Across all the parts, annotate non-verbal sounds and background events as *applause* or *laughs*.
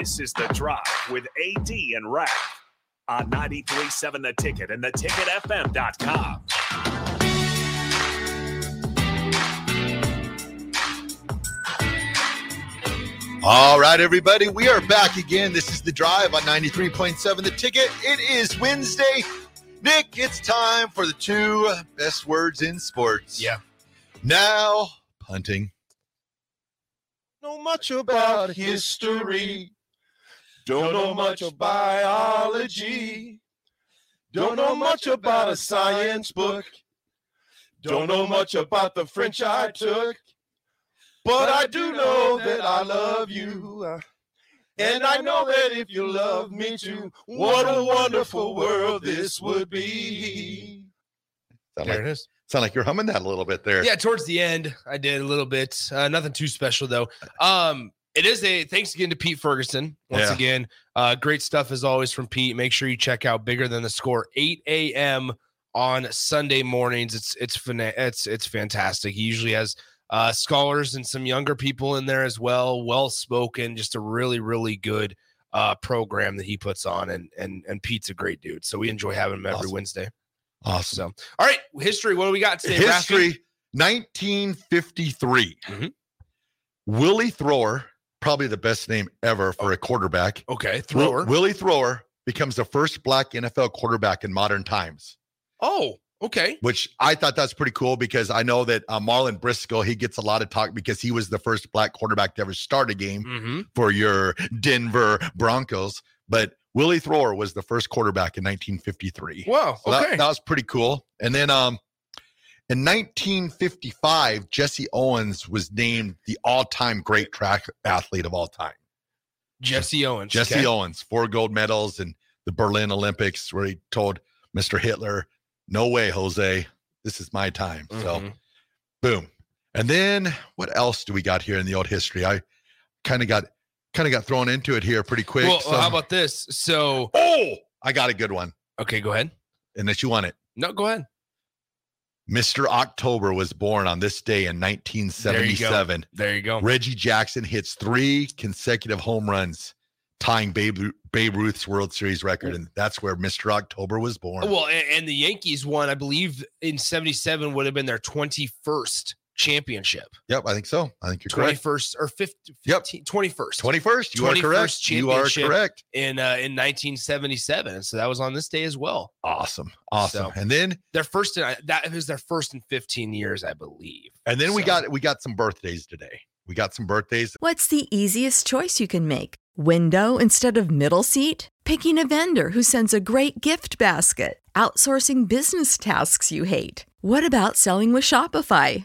This is The Drive with AD and Raf on 93.7 The Ticket and theticketfm.com. All right, everybody, we are back again. This is The Drive on 93.7 The Ticket. It is Wednesday. Nick, it's time for the two best words in sports. Yeah. Now, punting. know much about history. Don't know much of biology. Don't know much about a science book. Don't know much about the French I took. But I do know that I love you. And I know that if you love me too, what a wonderful world this would be. Sound There like, it is. sound like you're humming that a little bit there. Yeah, towards the end, I did a little bit. Uh, nothing too special though. Um, it is a thanks again to Pete Ferguson. Once Yeah. again, uh, great stuff as always from Pete. Make sure you check out Bigger Than the Score, 8 a.m. on Sunday mornings. It's it's fana- it's it's fantastic. He usually has uh, scholars and some younger people in there as well. Well spoken, just a really really good uh, program that he puts on, and and and Pete's a great dude. So we enjoy having him every Awesome. Wednesday. Awesome. So all right, history. What do we got today? Rafi? History 1953. Mhm. Willie Thrower, probably the best name ever for a quarterback. Okay, Will- thrower. Willie Thrower becomes the first black NFL quarterback in modern times, Oh, okay. which I thought that's pretty cool because I know that uh, Marlon Briscoe, he gets a lot of talk because he was the first black quarterback to ever start a game Mm-hmm. for your Denver Broncos. But Willie Thrower was the first quarterback in 1953. Wow. So that- Okay. that, was pretty cool. And then um in 1955, Jesse Owens was named the all-time great track athlete of all time. Jesse Owens. Jesse okay. Owens, four gold medals in the Berlin Olympics, where he told Mr. Hitler, "No way, Jose, this is my time." So, Mhm. boom. And then what else do we got here in the old history? I kind of got kind of got thrown into it here pretty quick. Well, so- how about this? So, oh, I got a good one, okay, go ahead. unless you want it. No, go ahead. Mr. October was born on this day in 1977. There you go. Reggie Jackson hits three consecutive home runs, tying Babe, Babe Ruth's World Series record. And that's where Mr. October was born. Well, and, and the Yankees won, I believe, in '77 would have been their 21st championship. Yep, I think so. I think you're correct. 21st or 50, Yep. 21st. 21st, you are correct. You are correct. in uh, in 1977. So that was on this day as well. Awesome. Awesome. So- and then Their first in, that was their first in 15 years, I believe. and then we got we got some birthdays today. We got some birthdays. What's the easiest choice you can make? Window instead of middle seat? Picking a vendor who sends a great gift basket? Outsourcing business tasks you hate? What about selling with Shopify?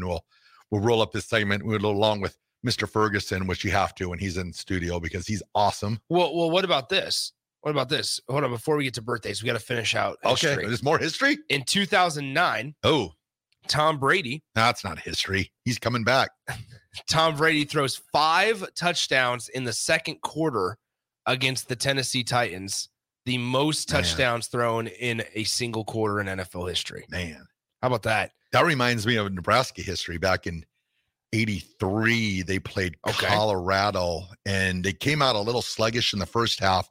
And we'll we'll roll up this segment we'll go along with Mr. Ferguson, which you have to when he's in studio because he's awesome. Well, well, what about this? What about this? Hold on, before we get to birthdays, we got to finish out. Okay, there's more history. In 2009, Oh, Tom Brady, that's not history. He's coming back. *laughs* Tom Brady throws five touchdowns in the second quarter against the Tennessee Titans, the most Man. touchdowns thrown in a single quarter in NFL history. Man, How about that? that reminds me of Nebraska history back in 83 they played Okay. Colorado and they came out a little sluggish in the first half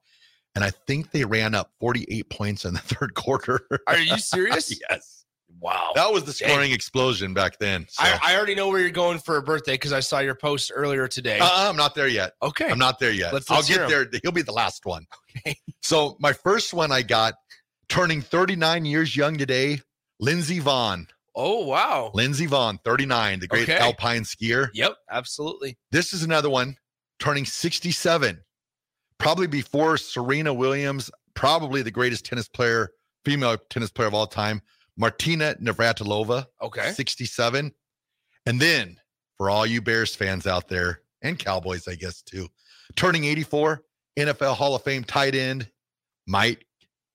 and I think they ran up 48 points in the *laughs* third quarter. Are you serious? *laughs* yes. Wow. That was the Dang. scoring explosion back then. So. I, I already know where you're going for a birthday because I saw your post earlier today. Uh-uh, I'm not there yet. okay. I'm not there yet. Let's- I'll get there. He'll be the last one. Okay. So my first one I got turning 39 years young today, Lindsey Vonn. Oh, wow. Lindsey Vonn, 39, the great Okay. alpine skier. Yep, absolutely. This is another one turning 67, probably before Serena Williams, probably the greatest tennis player, female tennis player of all time, Martina Navratilova, Okay. 67. And then for all you Bears fans out there and Cowboys, I guess too, turning 84, NFL Hall of Fame tight end, Mike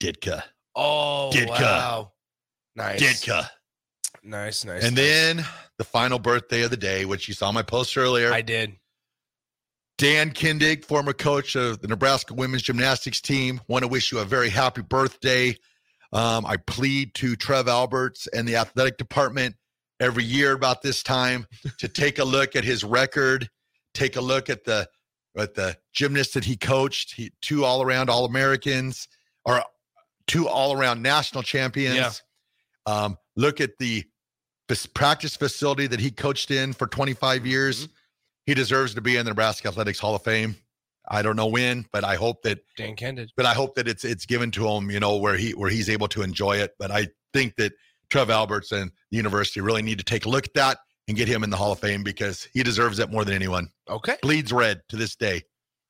Ditka. Oh, Ditka. wow. Nice. Ditka. Nice, nice. And nice. then the final birthday of the day, which you saw my post earlier. I did. Dan Kindig, former coach of the Nebraska women's gymnastics team, want to wish you a very happy birthday. Um, I plead to Trev Alberts and the athletic department every year about this time to *laughs* take a look at his record, take a look at the at the gymnasts that he coached, he, two all around All Americans or two all around national champions. Yeah. Um, look at the practice facility that he coached in for 25 years. He deserves to be in the Nebraska Athletics Hall of Fame. I don't know when, but I hope that Dan Kindig. but I hope that it's it's given to him, you know, where he where he's able to enjoy it. But I think that Trev Alberts and the university really need to take a look at that and get him in the Hall of Fame because he deserves it more than anyone. Okay. Bleeds red to this day.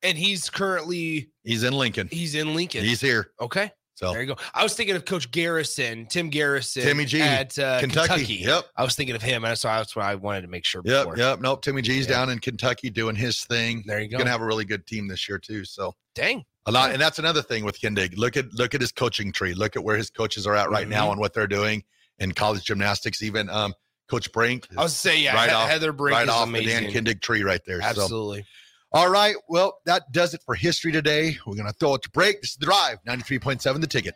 And he's currently He's in Lincoln. he's in Lincoln. He's here. okay. So There you go. I was thinking of Coach Garrison, Tim Garrison, Timmy G, at uh, Kentucky. Kentucky. Yep. I was thinking of him, and so that's why I wanted to make sure. Yep. Before. Yep. Nope. Timmy G's Yeah. down in Kentucky doing his thing. There you go. Gonna have a really good team this year too. So Dang. a lot, and that's another thing with Kindig. Look at look at his coaching tree. Look at where his coaches are at right now Mhm. and what they're doing in college gymnastics. Even um, Coach Brink, I was say yeah. Right He- off- Heather Brink right is off amazing. the Dan Kindig tree right there. So, Absolutely. All right, well, that does it for history today. We're gonna throw it to break. This is the drive, ninety three point seven, the ticket.